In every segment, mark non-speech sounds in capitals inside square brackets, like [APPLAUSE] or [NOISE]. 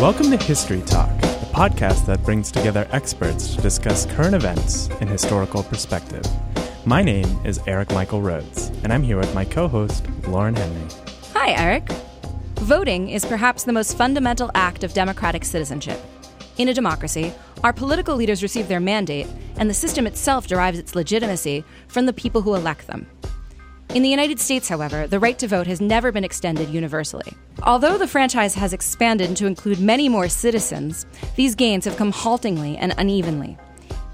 Welcome to History Talk, the podcast that brings together experts to discuss current events in historical perspective. My name is Eric Michael Rhodes, and I'm here with my co host, Lauren Henry. Hi, Eric. Voting is perhaps the most fundamental act of democratic citizenship. In a democracy, our political leaders receive their mandate, and the system itself derives its legitimacy from the people who elect them. In the United States, however, the right to vote has never been extended universally. Although the franchise has expanded to include many more citizens, these gains have come haltingly and unevenly.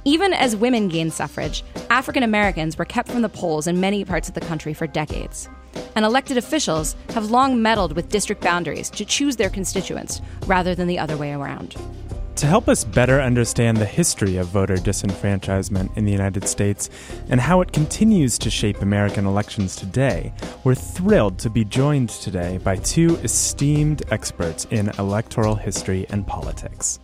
Even as women gained suffrage, African Americans were kept from the polls in many parts of the country for decades. And elected officials have long meddled with district boundaries to choose their constituents rather than the other way around. To help us better understand the history of voter disenfranchisement in the United States and how it continues to shape American elections today, we're thrilled to be joined today by two esteemed experts in electoral history and politics.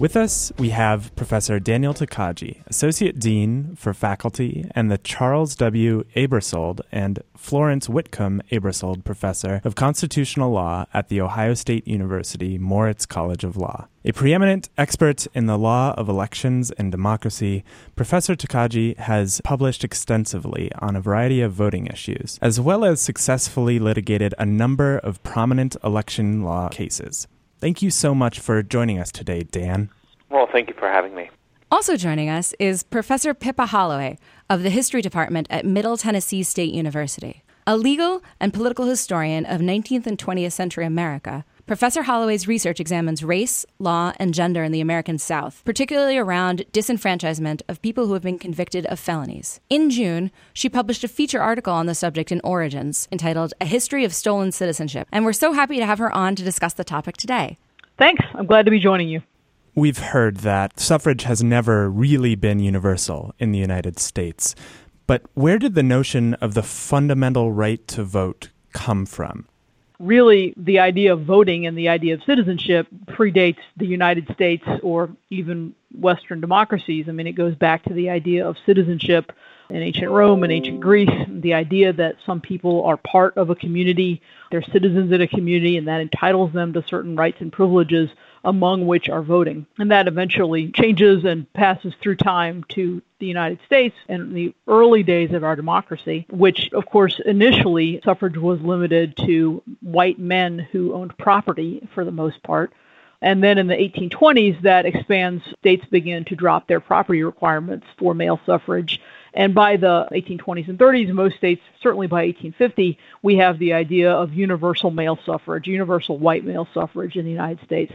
With us, we have Professor Daniel Tokaji, Associate Dean for Faculty and the Charles W. Ebersold and Florence Whitcomb Ebersold Professor of Constitutional Law at The Ohio State University Moritz College of Law. A preeminent expert in the law of elections and democracy, Professor Tokaji has published extensively on a variety of voting issues, as well as successfully litigated a number of prominent election law cases. Thank you so much for joining us today, Dan. Well, thank you for having me. Also joining us is Professor Pippa Holloway of the History Department at Middle Tennessee State University. A legal and political historian of 19th and 20th century America, Professor Holloway's research examines race, law, and gender in the American South, particularly around disenfranchisement of people who have been convicted of felonies. In June, she published a feature article on the subject in Origins entitled A History of Stolen Citizenship, and we're so happy to have her on to discuss the topic today. Thanks. I'm glad to be joining you. We've heard that suffrage has never really been universal in the United States. But where did the notion of the fundamental right to vote come from? Really the idea of voting and the idea of citizenship predates the United States or even Western democracies. I mean, it goes back to the idea of citizenship in ancient Rome and ancient Greece, the idea that some people are part of a community, they're citizens in a community, and that entitles them to certain rights and privileges among which are voting. And that eventually changes and passes through time to the United States and the early days of our democracy, which, of course, initially suffrage was limited to white men who owned property for the most part. And then in the 1820s, that expands. States begin to drop their property requirements for male suffrage. And by the 1820s and 30s, most states, certainly by 1850, we have the idea of universal male suffrage, universal white male suffrage in the United States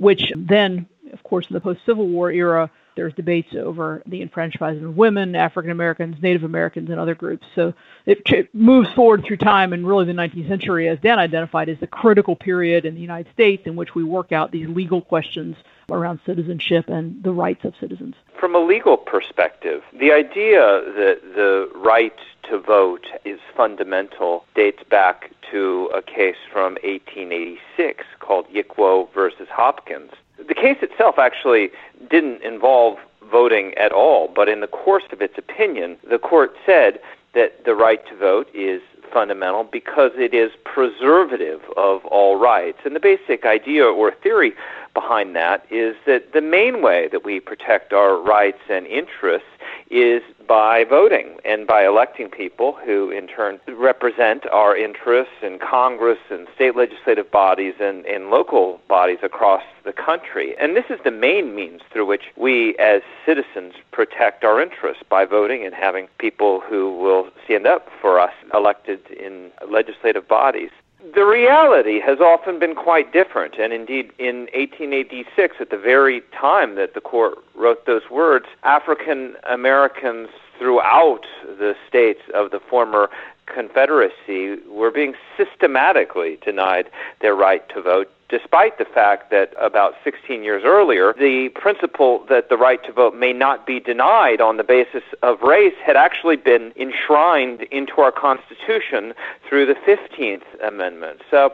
which then, of course, in the post Civil War era, there's debates over the enfranchisement of women, African Americans, Native Americans, and other groups. So it, it, moves forward through time, and really the 19th century, as Dan identified, is the critical period in the United States in which we work out these legal questions around citizenship and the rights of citizens. From a legal perspective, the idea that the right to vote is fundamental dates back to a case from 1886 called Yick Wo versus Hopkins. The case itself actually didn't involve voting at all, but in the course of its opinion, the court said that the right to vote is fundamental because it is preservative of all rights. And the basic idea or theory behind that is that the main way that we protect our rights and interests is by voting and by electing people who in turn represent our interests in Congress and state legislative bodies and, and local bodies across the country. And this is the main means through which we as citizens protect our interests by voting and having people who will stand up for us elected in legislative bodies. The reality has often been quite different, and indeed, in 1886, at the very time that the court wrote those words, African Americans throughout the states of the former Confederacy were being systematically denied their right to vote despite the fact that about 16 years earlier, the principle that the right to vote may not be denied on the basis of race had actually been enshrined into our Constitution through the 15th Amendment. So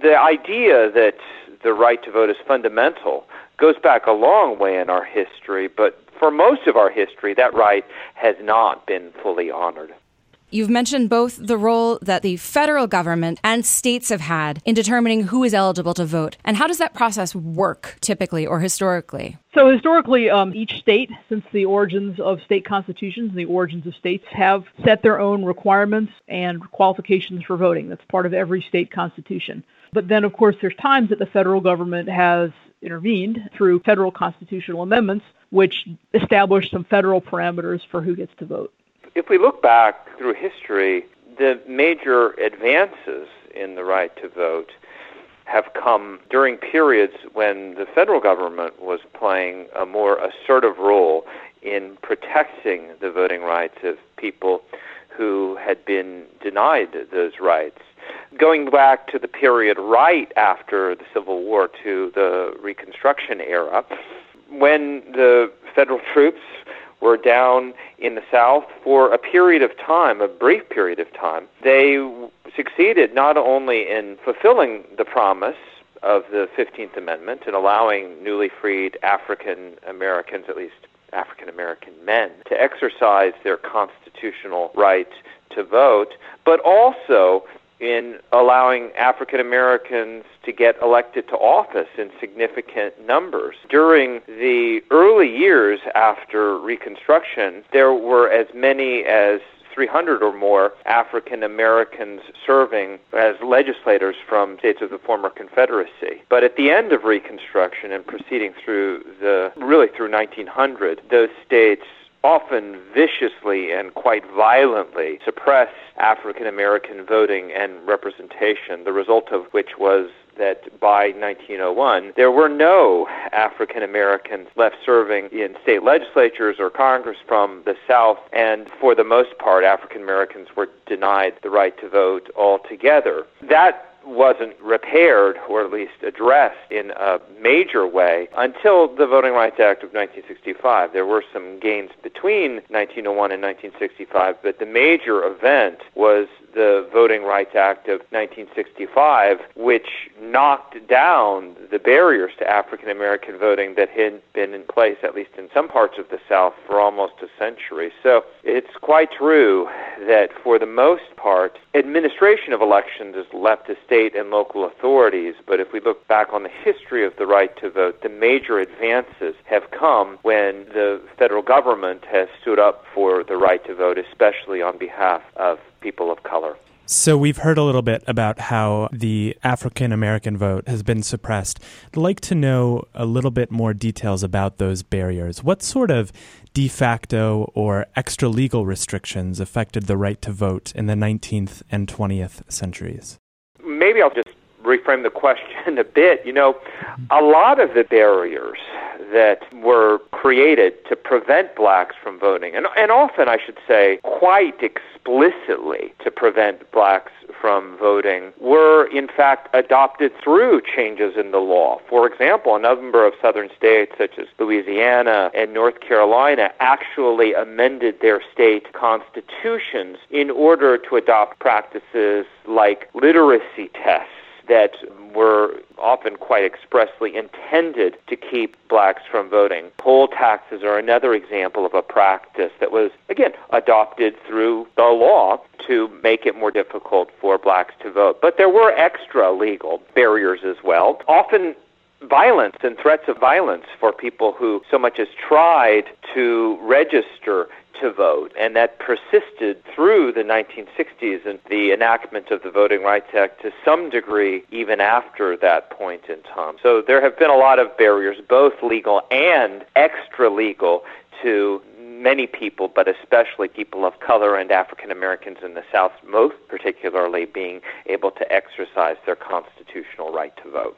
the idea that the right to vote is fundamental goes back a long way in our history, but for most of our history, that right has not been fully honored. You've mentioned both the role that the federal government and states have had in determining who is eligible to vote. And how does that process work typically or historically? So, historically, um, each state, since the origins of state constitutions, and the origins of states have set their own requirements and qualifications for voting. That's part of every state constitution. But then, of course, there's times that the federal government has intervened through federal constitutional amendments, which establish some federal parameters for who gets to vote. If we look back through history, the major advances in the right to vote have come during periods when the federal government was playing a more assertive role in protecting the voting rights of people who had been denied those rights. Going back to the period right after the Civil War to the Reconstruction era, when the federal troops were down in the South for a period of time, a brief period of time. They succeeded not only in fulfilling the promise of the 15th Amendment and allowing newly freed African Americans, at least African American men, to exercise their constitutional right to vote, but also in allowing African Americans to get elected to office in significant numbers. During the early years after Reconstruction, there were as many as 300 or more African Americans serving as legislators from states of the former Confederacy. But at the end of Reconstruction and proceeding through the really through 1900, those states often viciously and quite violently suppress African American voting and representation, the result of which was that by 1901 there were no African Americans left serving in state legislatures or Congress from the South, and for the most part, African Americans were denied the right to vote altogether. That wasn't repaired or at least addressed in a major way until the Voting Rights Act of 1965. There were some gains between 1901 and 1965, but the major event was the Voting Rights Act of 1965, which knocked down the barriers to African American voting that had been in place, at least in some parts of the South, for almost a century. So it's quite true that for the most part, administration of elections is left to state and local authorities. But if we look back on the history of the right to vote, the major advances have come when the federal government has stood up for the right to vote, especially on behalf of people of color. So, we've heard a little bit about how the African American vote has been suppressed. I'd like to know a little bit more details about those barriers. What sort of de facto or extra legal restrictions affected the right to vote in the 19th and 20th centuries? Maybe I'll just reframe the question [LAUGHS] a bit. You know, a lot of the barriers that were created to prevent blacks from voting, and, and often, I should say, quite explicitly to prevent blacks from voting, were in fact adopted through changes in the law. For example, a number of southern states, such as Louisiana and North Carolina, actually amended their state constitutions in order to adopt practices like literacy tests that were often quite expressly intended to keep blacks from voting. Poll taxes are another example of a practice that was, again, adopted through the law to make it more difficult for blacks to vote. But there were extra legal barriers as well. Often violence and threats of violence for people who so much as tried to register to vote, and that persisted through the 1960s and the enactment of the Voting Rights Act to some degree even after that point in time. So there have been a lot of barriers, both legal and extra legal, to many people, but especially people of color and African Americans in the South, most particularly being able to exercise their constitutional right to vote.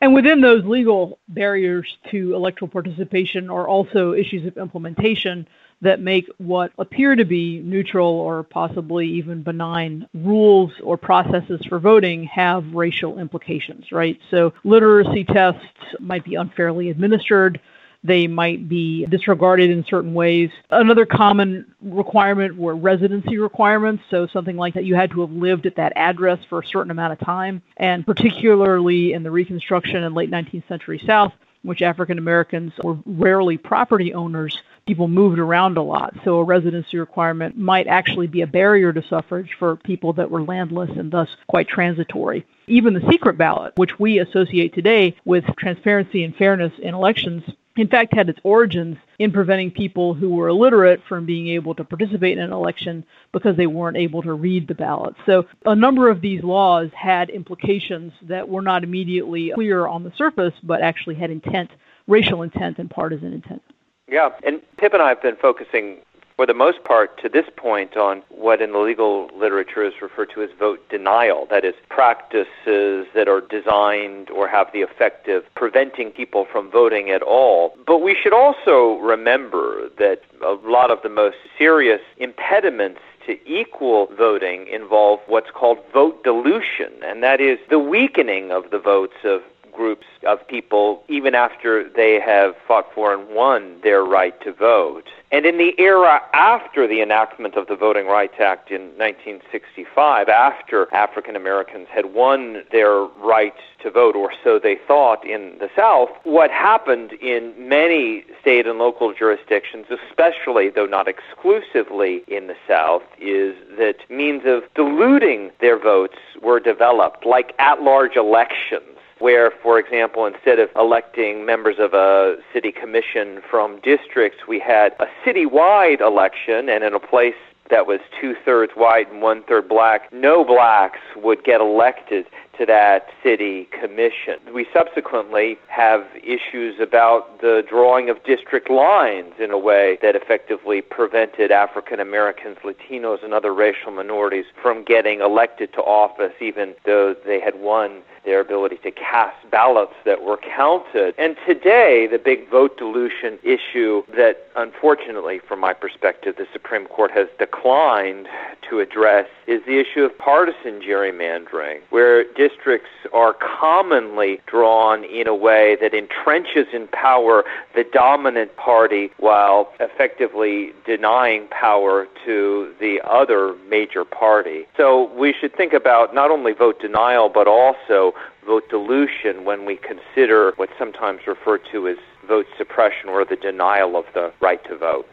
And within those legal barriers to electoral participation are also issues of implementation that make what appear to be neutral or possibly even benign rules or processes for voting have racial implications, right? So literacy tests might be unfairly administered. They might be disregarded in certain ways. Another common requirement were residency requirements. So something like that you had to have lived at that address for a certain amount of time. And particularly in the Reconstruction and late 19th century South, which African Americans were rarely property owners, people moved around a lot. So a residency requirement might actually be a barrier to suffrage for people that were landless and thus quite transitory. Even the secret ballot, which we associate today with transparency and fairness in elections, in fact had its origins in preventing people who were illiterate from being able to participate in an election because they weren't able to read the ballot. So a number of these laws had implications that were not immediately clear on the surface, but actually had intent, racial intent and partisan intent. Yeah, and Pip and I have been focusing for the most part, to this point, on what in the legal literature is referred to as vote denial. That is, practices that are designed or have the effect of preventing people from voting at all. But we should also remember that a lot of the most serious impediments to equal voting involve what's called vote dilution, and that is the weakening of the votes of groups of people even after they have fought for and won their right to vote. And in the era after the enactment of the Voting Rights Act in 1965, after African Americans had won their right to vote, or so they thought in the South, what happened in many state and local jurisdictions, especially, though not exclusively in the South, is that means of diluting their votes were developed, like at large elections where, for example, instead of electing members of a city commission from districts, we had a citywide election, and in a place that was two thirds white and one third black, no blacks would get elected to that city commission. We subsequently have issues about the drawing of district lines in a way that effectively prevented African Americans, Latinos, and other racial minorities from getting elected to office, even though they had won their ability to cast ballots that were counted. And today, the big vote dilution issue that, unfortunately, from my perspective, the Supreme Court has declined to address is the issue of partisan gerrymandering, where districts are commonly drawn in a way that entrenches in power the dominant party while effectively denying power to the other major party. So we should think about not only vote denial but also vote dilution when we consider what's sometimes referred to as vote suppression or the denial of the right to vote.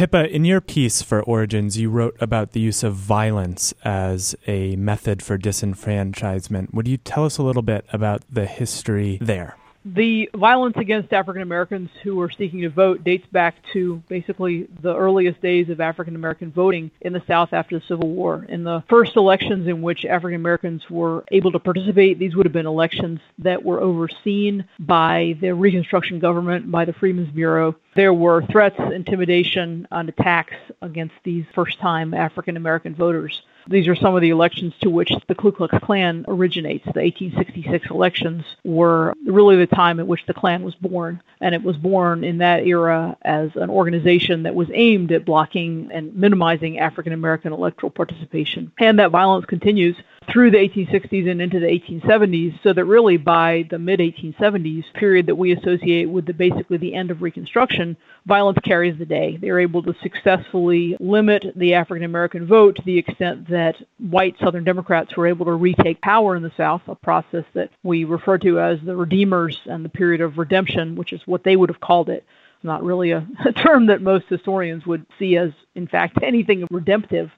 Pippa, in your piece for Origins, you wrote about the use of violence as a method for disenfranchisement. Would you tell us a little bit about the history there? The violence against African Americans who were seeking to vote dates back to basically the earliest days of African American voting in the South after the Civil War. In the first elections in which African Americans were able to participate, these would have been elections that were overseen by the Reconstruction government, by the Freedmen's Bureau. There were threats, intimidation, and attacks against these first time African American voters. These are some of the elections to which the Ku Klux Klan originates. The 1866 elections were really the time at which the Klan was born, and it was born in that era as an organization that was aimed at blocking and minimizing African American electoral participation. And that violence continues through the 1860s and into the 1870s, so that really by the mid 1870s, period that we associate with the basically the end of Reconstruction, violence carries the day. They're able to successfully limit the African American vote to the extent that white Southern Democrats were able to retake power in the South, a process that we refer to as the Redeemers and the period of redemption, which is what they would have called it not really a, a, [LAUGHS] term that most historians would see as, in fact, anything redemptive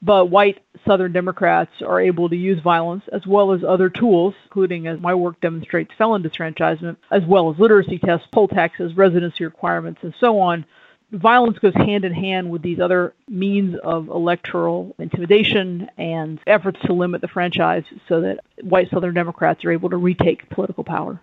but white Southern Democrats are able to use violence as well as other tools, including, as my work demonstrates, felon disfranchisement, as well as literacy tests, poll taxes, residency requirements, and so on. Violence goes hand in hand with these other means of electoral intimidation and efforts to limit the franchise so that white Southern Democrats are able to retake political power.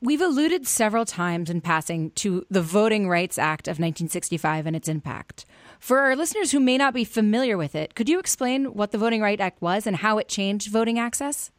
We've alluded several times in passing to the Voting Rights Act of 1965 and its impact. For our listeners who may not be familiar with it, could you explain what the Voting Rights Act was and how it changed voting access?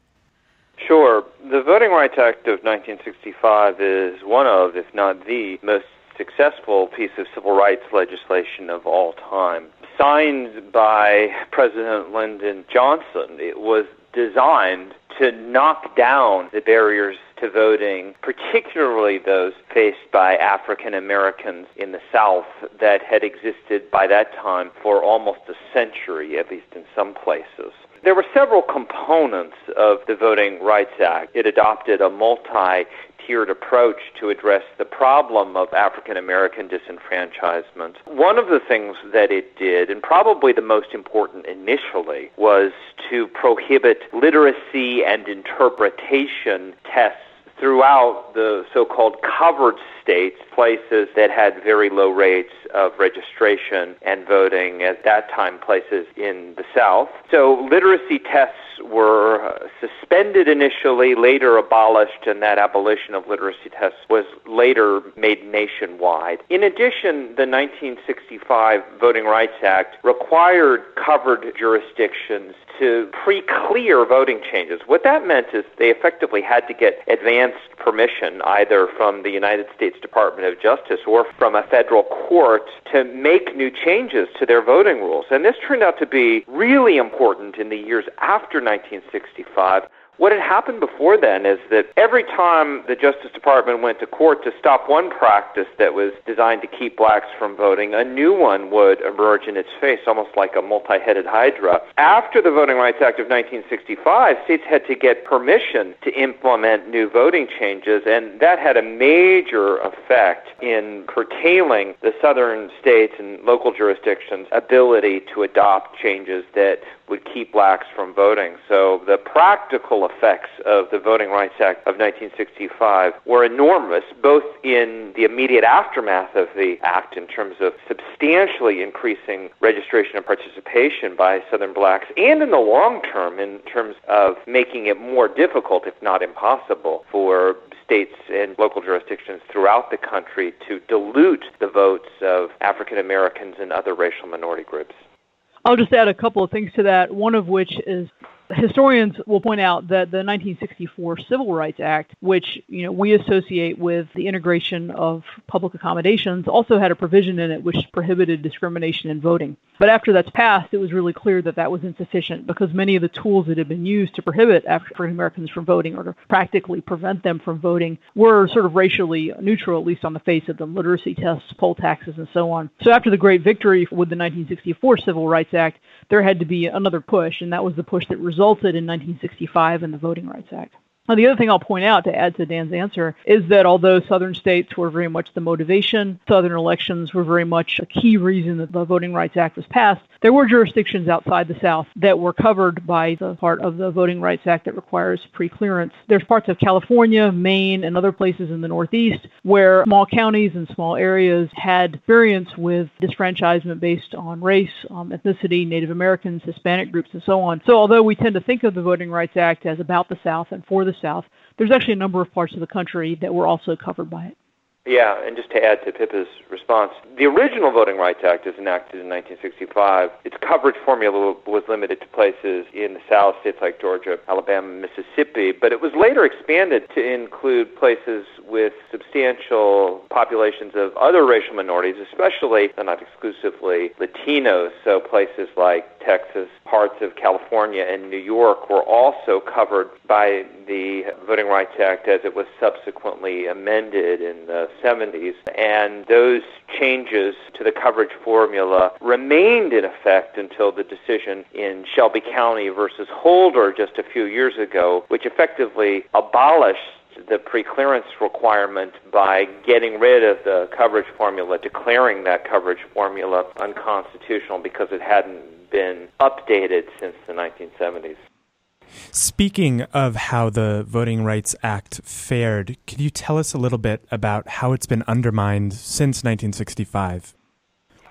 Sure. The Voting Rights Act of 1965 is one of, if not the, most successful piece of civil rights legislation of all time. Signed by President Lyndon Johnson, it was designed to knock down the barriers to voting, particularly those faced by African Americans in the South that had existed by that time for almost a century, at least in some places. There were several components of the Voting Rights Act. It adopted a multi tiered approach to address the problem of African American disenfranchisement. One of the things that it did, and probably the most important initially, was to prohibit literacy and interpretation tests throughout the so called covered states, places that had very low rates of registration and voting, at that time, places in the South. So literacy tests were uh, suspended initially, later abolished, and that abolition of literacy tests was later made nationwide. In addition, the 1965 Voting Rights Act required covered jurisdictions to pre-clear voting changes. What that meant is they effectively had to get advanced permission either from the United States Department of Justice or from a federal court to make new changes to their voting rules. And this turned out to be really important in the years after 1965 what had happened before then is that every time the Justice Department went to court to stop one practice that was designed to keep blacks from voting, a new one would emerge in its face, almost like a multi headed hydra. After the Voting Rights Act of 1965, states had to get permission to implement new voting changes, and that had a major effect in curtailing the southern states and local jurisdictions' ability to adopt changes that would keep blacks from voting. So the practical effects of the Voting Rights Act of 1965 were enormous, both in the immediate aftermath of the act in terms of substantially increasing registration and participation by Southern blacks, and in the long term in terms of making it more difficult, if not impossible, for states and local jurisdictions throughout the country to dilute the votes of African Americans and other racial minority groups. I'll just add a couple of things to that, one of which is historians will point out that the 1964 Civil Rights Act, which you know we associate with the integration of public accommodations, also had a provision in it which prohibited discrimination in voting. But after that's passed, it was really clear that that was insufficient because many of the tools that had been used to prohibit African Americans from voting or to practically prevent them from voting were sort of racially neutral, at least on the face of them literacy tests, poll taxes, and so on. So after the great victory with the 1964 Civil Rights Act, there had to be another push, and that was the push that resulted in 1965 in the Voting Rights Act. Now, the other thing I'll point out to add to Dan's answer is that although Southern states were very much the motivation, Southern elections were very much a key reason that the Voting Rights Act was passed, there were jurisdictions outside the South that were covered by the part of the Voting Rights Act that requires pre-clearance. There's parts of California, Maine, and other places in the Northeast where small counties and small areas had experience with disfranchisement based on race, um, ethnicity, Native Americans, Hispanic groups, and so on. So although we tend to think of the Voting Rights Act as about the South and for the South, there's actually a number of parts of the country that were also covered by it. Yeah, and just to add to Pippa's response, the original Voting Rights Act is enacted in 1965. Its coverage formula was limited to places in the South, states like Georgia, Alabama, Mississippi, but it was later expanded to include places with substantial populations of other racial minorities, especially, but not exclusively, Latinos. So places like Texas, parts of California, and New York were also covered by the Voting Rights Act as it was subsequently amended in the 70s, and those changes to the coverage formula remained in effect until the decision in Shelby County versus Holder just a few years ago, which effectively abolished the preclearance requirement by getting rid of the coverage formula, declaring that coverage formula unconstitutional because it hadn't been updated since the 1970s. Speaking of how the Voting Rights Act fared, can you tell us a little bit about how it's been undermined since 1965?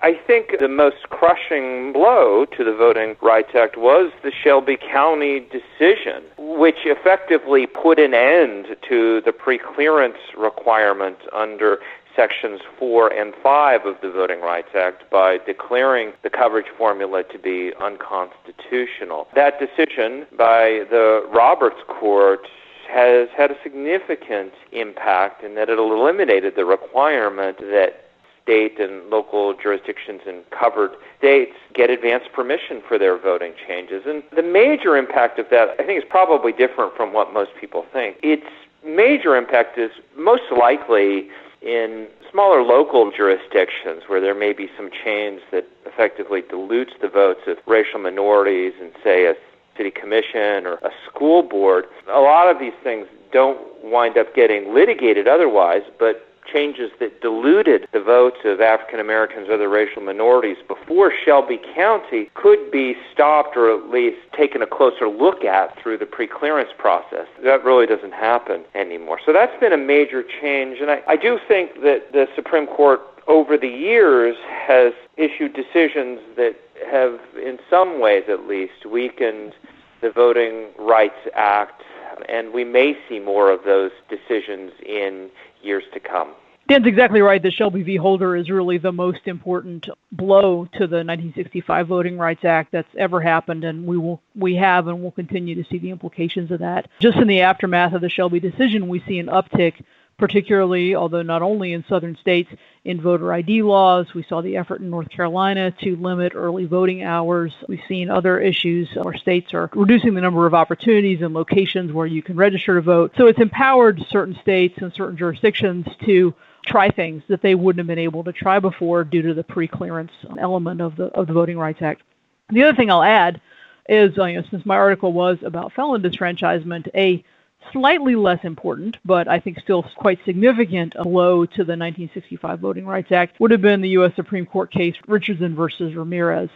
I think the most crushing blow to the Voting Rights Act was the Shelby County decision, which effectively put an end to the preclearance requirement under sections 4 and 5 of the Voting Rights Act by declaring the coverage formula to be unconstitutional. That decision by the Roberts Court has had a significant impact in that it eliminated the requirement that state and local jurisdictions in covered states get advance permission for their voting changes. And the major impact of that, I think, is probably different from what most people think. Its major impact is most likely in smaller local jurisdictions where there may be some change that effectively dilutes the votes of racial minorities in, say, a city commission or a school board. A lot of these things don't wind up getting litigated otherwise, but changes that diluted the votes of African Americans or other racial minorities before Shelby County could be stopped or at least taken a closer look at through the pre-clearance process. That really doesn't happen anymore. So that's been a major change, and I, I do think that the Supreme Court over the years has issued decisions that have, in some ways at least, weakened the Voting Rights Act, and we may see more of those decisions in years to come. Dan's exactly right The Shelby v. Holder is really the most important blow to the 1965 Voting Rights Act that's ever happened, and we will we have and will continue to see the implications of that. Just in the aftermath of the Shelby decision, we see an uptick particularly, although not only in southern states, in voter ID laws. We saw the effort in North Carolina to limit early voting hours. We've seen other issues where states are reducing the number of opportunities and locations where you can register to vote. So it's empowered certain states and certain jurisdictions to try things that they wouldn't have been able to try before due to the pre-clearance element of the of the Voting Rights Act. The other thing I'll add is, uh, you know, since my article was about felon disfranchisement, a slightly less important, but I think still quite significant blow to the 1965 Voting Rights Act would have been the U.S. Supreme Court case Richardson versus Ramirez.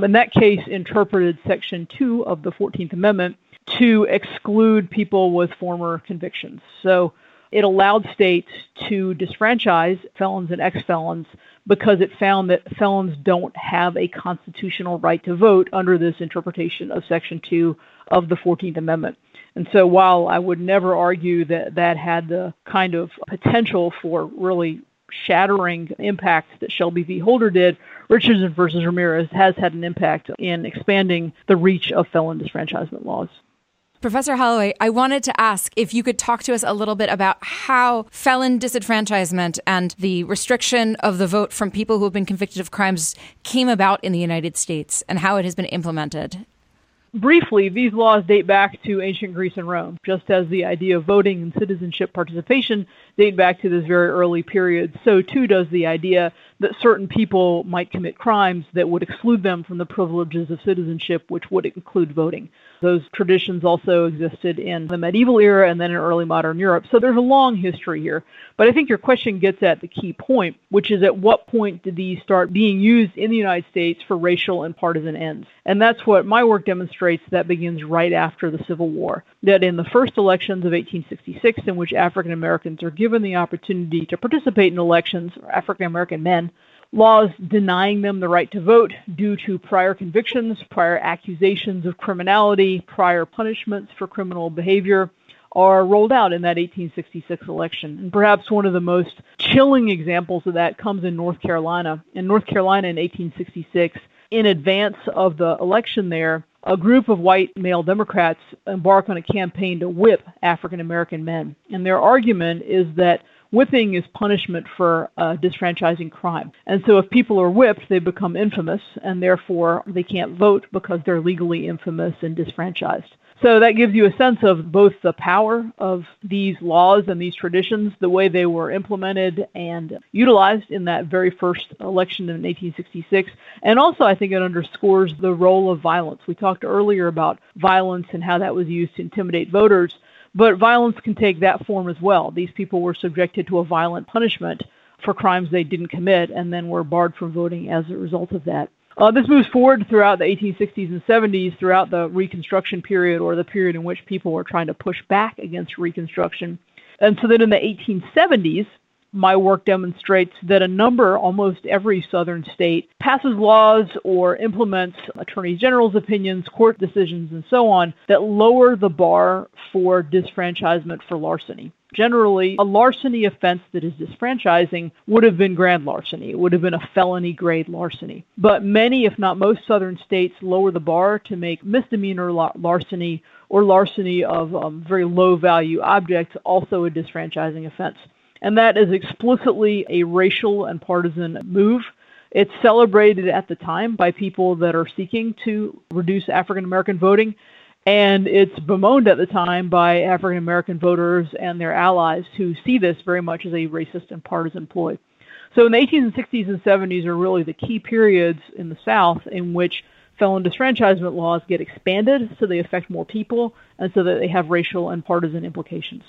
And that case interpreted Section 2 of the 14th Amendment to exclude people with former convictions. So it allowed states to disfranchise felons and ex felons because it found that felons don't have a constitutional right to vote under this interpretation of Section 2 of the 14th Amendment. And so while I would never argue that that had the kind of potential for really shattering impacts that Shelby v. Holder did, Richardson versus Ramirez has had an impact in expanding the reach of felon disfranchisement laws. Professor Holloway, I wanted to ask if you could talk to us a little bit about how felon disenfranchisement and the restriction of the vote from people who have been convicted of crimes came about in the United States and how it has been implemented. Briefly, these laws date back to ancient Greece and Rome, just as the idea of voting and citizenship participation date back to this very early period. So too does the idea that certain people might commit crimes that would exclude them from the privileges of citizenship, which would include voting. Those traditions also existed in the medieval era and then in early modern Europe. So there's a long history here. But I think your question gets at the key point, which is at what point did these start being used in the United States for racial and partisan ends? And that's what my work demonstrates that begins right after the Civil War. That in the first elections of 1866, in which African Americans are given the opportunity to participate in elections, African American men, laws denying them the right to vote due to prior convictions, prior accusations of criminality, prior punishments for criminal behavior are rolled out in that 1866 election. And perhaps one of the most chilling examples of that comes in North Carolina. In North Carolina in 1866, in advance of the election there, a group of white male Democrats embark on a campaign to whip African American men. And their argument is that whipping is punishment for uh, disfranchising crime. And so if people are whipped, they become infamous, and therefore they can't vote because they're legally infamous and disfranchised. So that gives you a sense of both the power of these laws and these traditions, the way they were implemented and utilized in that very first election in 1866. And also, I think it underscores the role of violence. We talked earlier about violence and how that was used to intimidate voters. But violence can take that form as well. These people were subjected to a violent punishment for crimes they didn't commit and then were barred from voting as a result of that. Uh, this moves forward throughout the 1860s and 70s, throughout the Reconstruction period, or the period in which people were trying to push back against Reconstruction. And so that in the 1870s, my work demonstrates that a number, almost every southern state, passes laws or implements attorney general's opinions, court decisions, and so on that lower the bar for disfranchisement for larceny. Generally, a larceny offense that is disfranchising would have been grand larceny. It would have been a felony grade larceny. But many, if not most, southern states lower the bar to make misdemeanor larceny or larceny of um, very low value objects also a disfranchising offense and that is explicitly a racial and partisan move. It's celebrated at the time by people that are seeking to reduce African American voting, and it's bemoaned at the time by African American voters and their allies who see this very much as a racist and partisan ploy. So in the 1860s and 70s are really the key periods in the South in which felon disfranchisement laws get expanded so they affect more people and so that they have racial and partisan implications.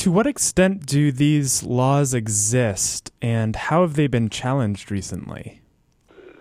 To what extent do these laws exist and how have they been challenged recently?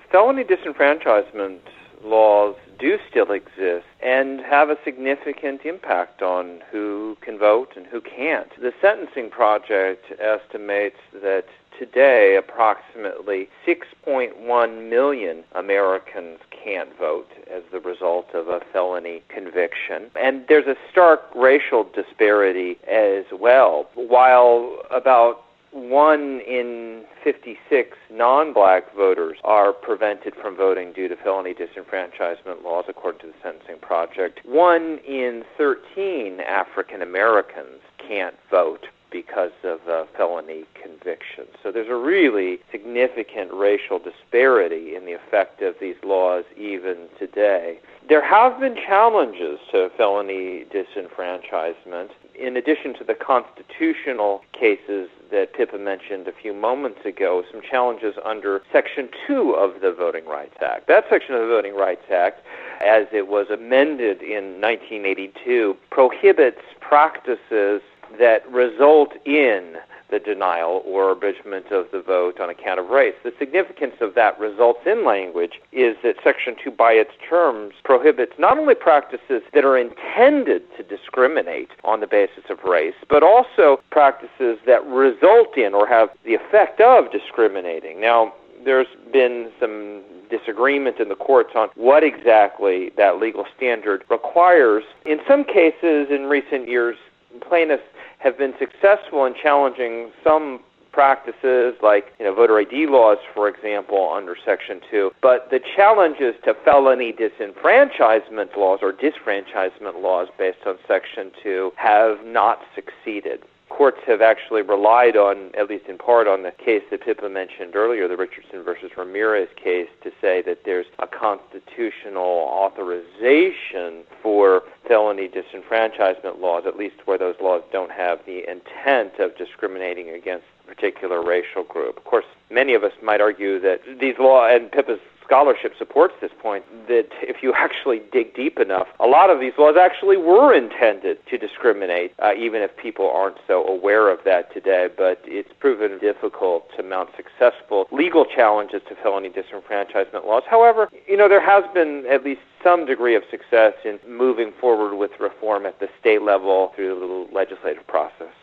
Felony disenfranchisement laws do still exist and have a significant impact on who can vote and who can't. The Sentencing Project estimates that today approximately 6.1 million Americans can't vote as the result of a felony conviction. And there's a stark racial disparity as well. While about one in 56 non black voters are prevented from voting due to felony disenfranchisement laws, according to the Sentencing Project. One in 13 African Americans can't vote because of a felony conviction. So there's a really significant racial disparity in the effect of these laws even today. There have been challenges to felony disenfranchisement. In addition to the constitutional cases that Pippa mentioned a few moments ago, some challenges under Section 2 of the Voting Rights Act. That section of the Voting Rights Act, as it was amended in 1982, prohibits practices that result in the denial or abridgment of the vote on account of race. The significance of that results in language is that Section 2, by its terms, prohibits not only practices that are intended to discriminate on the basis of race, but also practices that result in or have the effect of discriminating. Now, there's been some disagreement in the courts on what exactly that legal standard requires. In some cases, in recent years, plaintiffs have been successful in challenging some practices like you know voter ID laws for example under section 2 but the challenges to felony disenfranchisement laws or disfranchisement laws based on section 2 have not succeeded courts have actually relied on, at least in part, on the case that Pippa mentioned earlier, the Richardson versus Ramirez case, to say that there's a constitutional authorization for felony disenfranchisement laws, at least where those laws don't have the intent of discriminating against a particular racial group. Of course, many of us might argue that these laws, and Pippa's scholarship supports this point that if you actually dig deep enough, a lot of these laws actually were intended to discriminate, uh, even if people aren't so aware of that today. But it's proven difficult to mount successful legal challenges to felony disenfranchisement laws. However, you know, there has been at least some degree of success in moving forward with reform at the state level through the legislative process.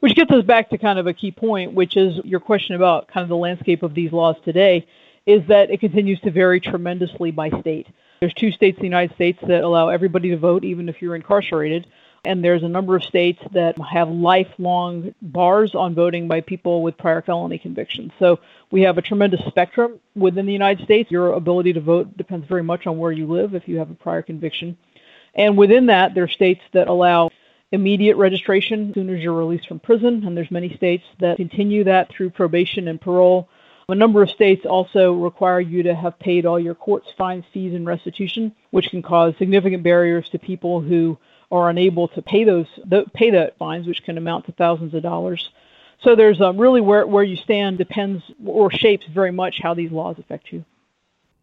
Which gets us back to kind of a key point, which is your question about kind of the landscape of these laws today is that it continues to vary tremendously by state. There's two states in the United States that allow everybody to vote, even if you're incarcerated. And there's a number of states that have lifelong bars on voting by people with prior felony convictions. So we have a tremendous spectrum within the United States. Your ability to vote depends very much on where you live if you have a prior conviction. And within that, there are states that allow immediate registration as soon as you're released from prison, and there's many states that continue that through probation and parole a number of states also require you to have paid all your courts, fines, fees, and restitution, which can cause significant barriers to people who are unable to pay those pay that fines, which can amount to thousands of dollars. So there's um, really where where you stand depends or shapes very much how these laws affect you.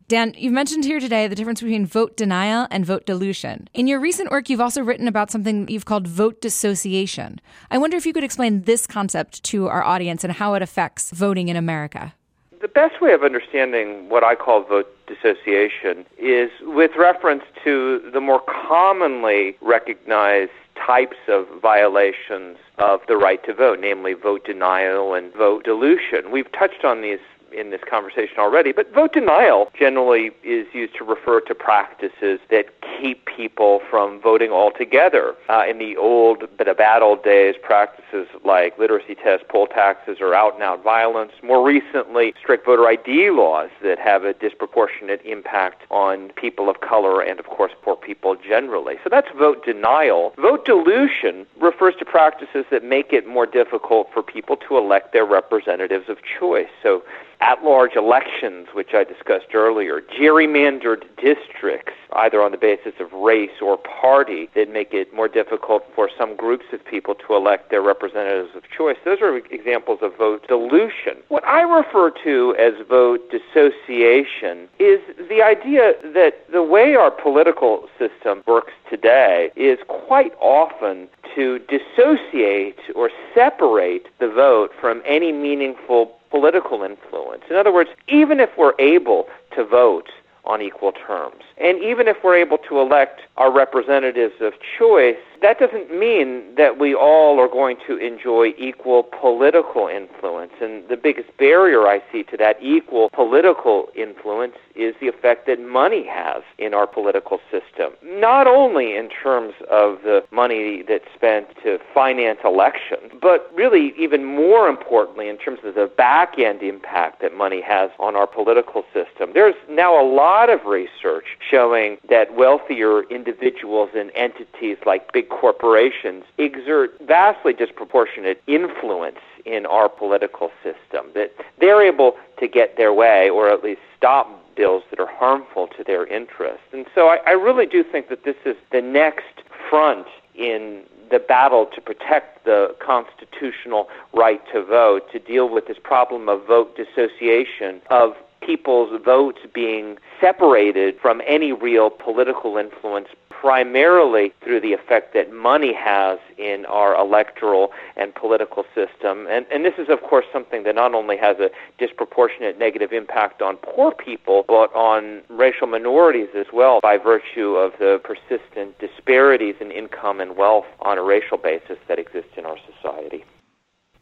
Dan, you've mentioned here today the difference between vote denial and vote dilution. In your recent work, you've also written about something you've called vote dissociation. I wonder if you could explain this concept to our audience and how it affects voting in America. The best way of understanding what I call vote dissociation is with reference to the more commonly recognized types of violations of the right to vote, namely vote denial and vote dilution. We've touched on these in this conversation already, but vote denial generally is used to refer to practices that keep people from voting altogether. Uh, in the old, a bad old days, practices like literacy tests, poll taxes, or out and out violence. More recently, strict voter ID laws that have a disproportionate impact on people of color and, of course, poor people generally. So that's vote denial. Vote dilution refers to practices that make it more difficult for people to elect their representatives of choice. So at large elections, which I discussed earlier, gerrymandered districts, either on the basis of race or party, that make it more difficult for some groups of people to elect their representatives of choice. Those are examples of vote dilution. What I refer to as vote dissociation is the idea that the way our political system works today is quite often to dissociate or separate the vote from any meaningful political influence. In other words, even if we're able to vote on equal terms, and even if we're able to elect our representatives of choice, that doesn't mean that we all are going to enjoy equal political influence. And the biggest barrier I see to that equal political influence is the effect that money has in our political system. Not only in terms of the money that's spent to finance elections, but really even more importantly in terms of the back end impact that money has on our political system. There's now a lot of research showing that wealthier individuals and entities like big corporations exert vastly disproportionate influence in our political system, that they're able to get their way or at least stop bills that are harmful to their interests. And so I, I really do think that this is the next front in the battle to protect the constitutional right to vote, to deal with this problem of vote dissociation, of people's votes being separated from any real political influence primarily through the effect that money has in our electoral and political system. And, and this is, of course, something that not only has a disproportionate negative impact on poor people, but on racial minorities as well by virtue of the persistent disparities in income and wealth on a racial basis that exist in our society.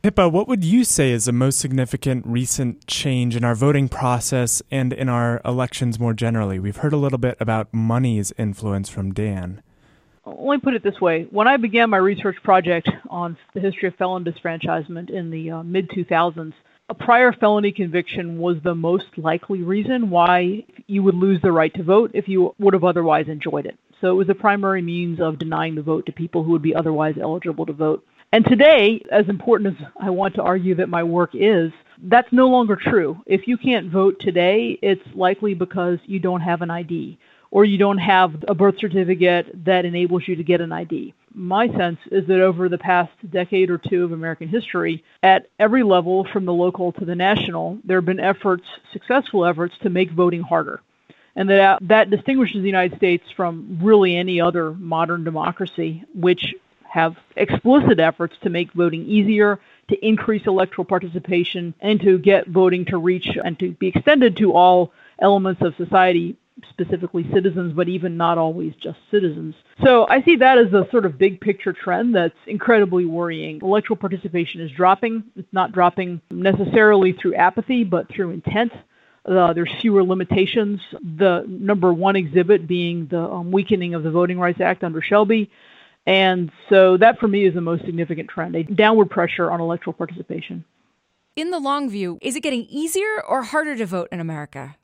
Pippa, what would you say is the most significant recent change in our voting process and in our elections more generally? We've heard a little bit about money's influence from Dan. Let me put it this way. When I began my research project on the history of felon disfranchisement in the uh, mid 2000s, a prior felony conviction was the most likely reason why you would lose the right to vote if you would have otherwise enjoyed it. So it was the primary means of denying the vote to people who would be otherwise eligible to vote. And today, as important as I want to argue that my work is, that's no longer true. If you can't vote today, it's likely because you don't have an ID or you don't have a birth certificate that enables you to get an ID. My sense is that over the past decade or two of American history, at every level, from the local to the national, there have been efforts, successful efforts, to make voting harder. And that, that distinguishes the United States from really any other modern democracy, which have explicit efforts to make voting easier, to increase electoral participation, and to get voting to reach and to be extended to all elements of society, specifically citizens, but even not always just citizens. So I see that as a sort of big picture trend that's incredibly worrying. Electoral participation is dropping. It's not dropping necessarily through apathy, but through intent. Uh, there's fewer limitations. The number one exhibit being the um, weakening of the Voting Rights Act under Shelby, and so that for me is the most significant trend a downward pressure on electoral participation. In the long view, is it getting easier or harder to vote in America?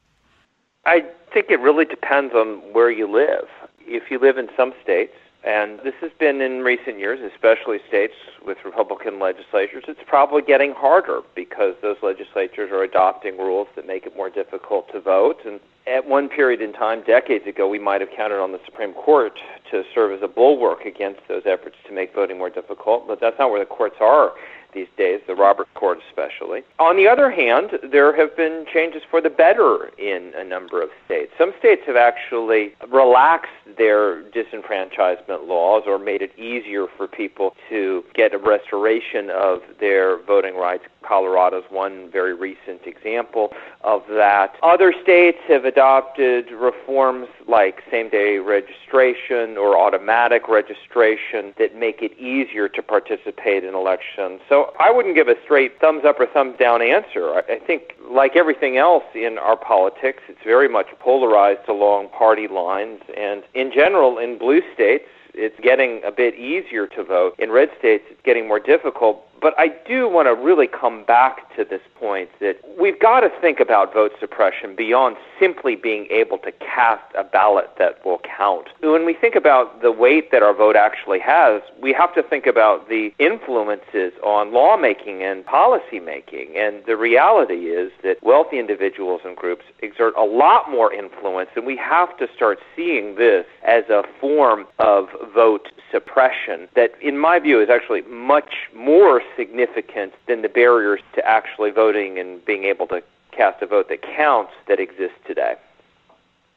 I think it really depends on where you live. If you live in some states, and this has been in recent years, especially states with Republican legislatures, it's probably getting harder because those legislatures are adopting rules that make it more difficult to vote. And at one period in time, decades ago, we might have counted on the Supreme Court to serve as a bulwark against those efforts to make voting more difficult, but that's not where the courts are these days, the Robert Court especially. On the other hand, there have been changes for the better in a number of states. Some states have actually relaxed their disenfranchisement laws or made it easier for people to get a restoration of their voting rights. Colorado's one very recent example of that. Other states have adopted reforms like same day registration or automatic registration that make it easier to participate in elections. So I wouldn't give a straight thumbs up or thumbs down answer. I, think, like everything else in our politics, it's very much polarized along party lines. And in general, in blue states, it's getting a bit easier to vote. In red states, it's getting more difficult, But I do want to really come back to this point that we've got to think about vote suppression beyond simply being able to cast a ballot that will count. When we think about the weight that our vote actually has, we have to think about the influences on lawmaking and policymaking. And the reality is that wealthy individuals and groups exert a lot more influence, and we have to start seeing this as a form of vote suppression that, in my view, is actually much more significant than the barriers to actually voting and being able to cast a vote that counts that exist today.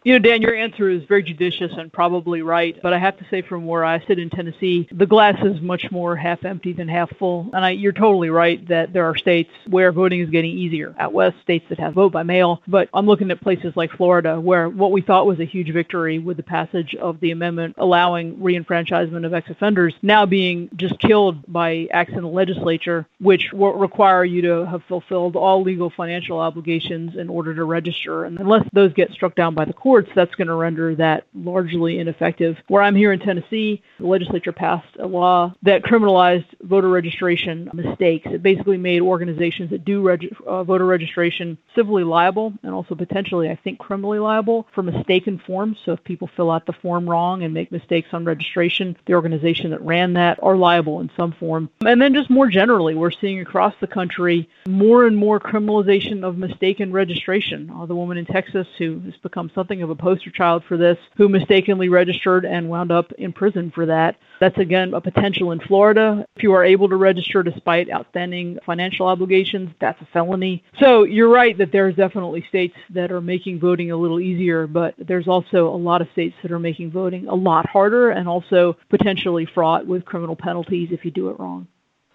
You know, Dan, your answer is very judicious and probably right, but I have to say from where I sit in Tennessee, the glass is much more half empty than half full. And I, you're totally right that there are states where voting is getting easier. Out west, states that have vote by mail, but I'm looking at places like Florida where what we thought was a huge victory with the passage of the amendment allowing reenfranchisement of ex-offenders now being just killed by acts in the legislature, which will require you to have fulfilled all legal financial obligations in order to register. And unless those get struck down by the court, courts, that's going to render that largely ineffective. Where I'm here in Tennessee, the legislature passed a law that criminalized voter registration mistakes. It basically made organizations that do reg- uh, voter registration civilly liable and also potentially, I think, criminally liable for mistaken forms. So if people fill out the form wrong and make mistakes on registration, the organization that ran that are liable in some form. And then just more generally, we're seeing across the country more and more criminalization of mistaken registration. Uh, the woman in Texas who has become something of a poster child for this who mistakenly registered and wound up in prison for that. That's again a potential in Florida. If you are able to register despite outstanding financial obligations, that's a felony. So you're right that there's definitely states that are making voting a little easier, but there's also a lot of states that are making voting a lot harder and also potentially fraught with criminal penalties if you do it wrong.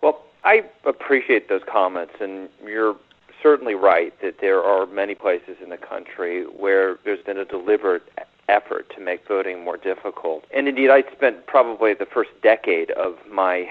Well, I appreciate those comments, and you're certainly right that there are many places in the country where there's been a deliberate effort to make voting more difficult. And indeed, I spent probably the first decade of my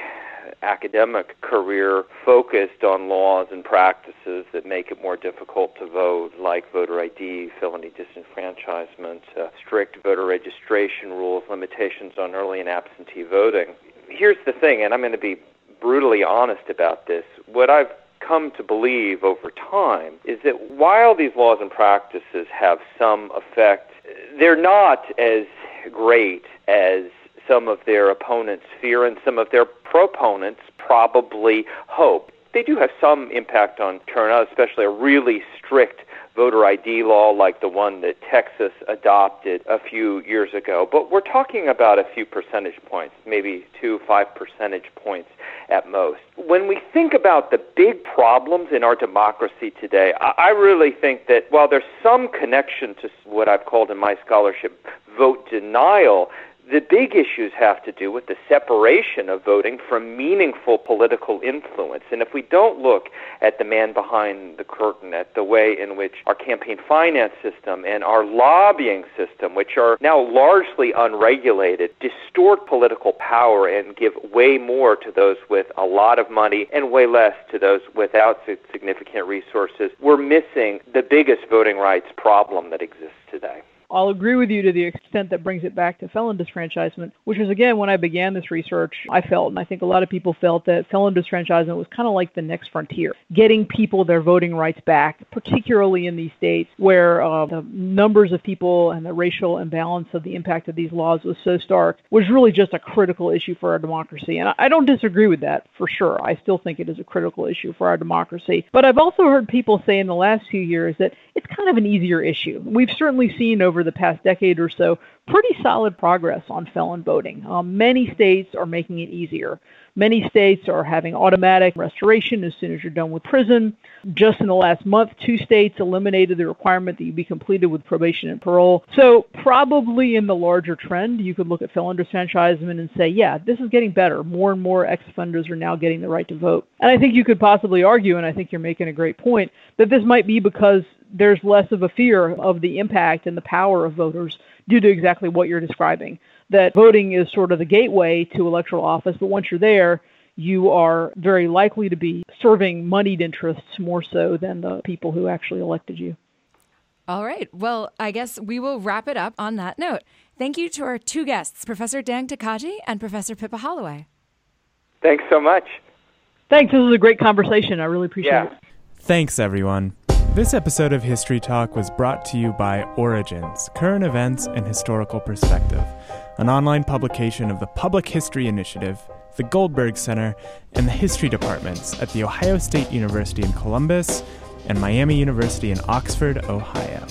academic career focused on laws and practices that make it more difficult to vote, like voter ID, felony disenfranchisement, uh, strict voter registration rules, limitations on early and absentee voting. Here's the thing, and I'm going to be brutally honest about this. What I've come to believe over time is that while these laws and practices have some effect, they're not as great as some of their opponents fear and some of their proponents probably hope. They do have some impact on turnout, especially a really strict voter ID law like the one that Texas adopted a few years ago. But we're talking about a few percentage points, maybe two, five percentage points at most. When we think about the big problems in our democracy today, I really think that while there's some connection to what I've called in my scholarship vote denial, the big issues have to do with the separation of voting from meaningful political influence. And if we don't look at the man behind the curtain, at the way in which our campaign finance system and our lobbying system, which are now largely unregulated, distort political power and give way more to those with a lot of money and way less to those without significant resources, we're missing the biggest voting rights problem that exists today. I'll agree with you to the extent that brings it back to felon disfranchisement, which was again when I began this research, I felt, and I think a lot of people felt that felon disfranchisement was kind of like the next frontier, getting people their voting rights back, particularly in these states where uh, the numbers of people and the racial imbalance of the impact of these laws was so stark, was really just a critical issue for our democracy. And I don't disagree with that for sure. I still think it is a critical issue for our democracy. But I've also heard people say in the last few years that it's kind of an easier issue. We've certainly seen over the past decade or so pretty solid progress on felon voting. Um, many states are making it easier. Many states are having automatic restoration as soon as you're done with prison. Just in the last month, two states eliminated the requirement that you be completed with probation and parole. So, probably in the larger trend, you could look at felon disenfranchisement and say, yeah, this is getting better. More and more ex offenders are now getting the right to vote. And I think you could possibly argue, and I think you're making a great point, that this might be because there's less of a fear of the impact and the power of voters due to exactly what you're describing that voting is sort of the gateway to electoral office, but once you're there, you are very likely to be serving moneyed interests more so than the people who actually elected you. All right. Well, I guess we will wrap it up on that note. Thank you to our two guests, Professor Dan Tokaji and Professor Pippa Holloway. Thanks so much. Thanks. This was a great conversation. I really appreciate Yeah. it. Thanks, everyone. This episode of History Talk was brought to you by Origins Current Events and Historical Perspective, an online publication of the Public History Initiative, the Goldberg Center, and the History Departments at The Ohio State University in Columbus and Miami University in Oxford, Ohio.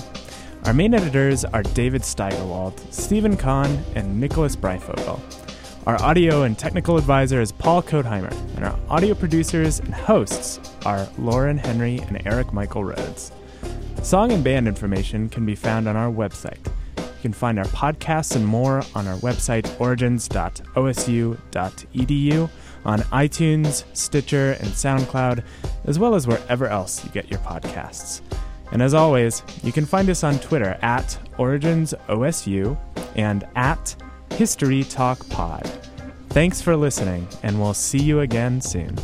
Our main editors are David Steigerwald, Steven Conn, and Nicholas Breyfogle. Our audio and technical advisor is Paul Kotheimer, and our audio producers and hosts are Lauren Henry and Eric Michael Rhodes. Song and band information can be found on our website. You can find our podcasts and more on our website, origins.osu.edu, on iTunes, Stitcher, and SoundCloud, as well as wherever else you get your podcasts. And as always, you can find us on Twitter at OriginsOSU and at History Talk Pod. Thanks for listening, and we'll see you again soon.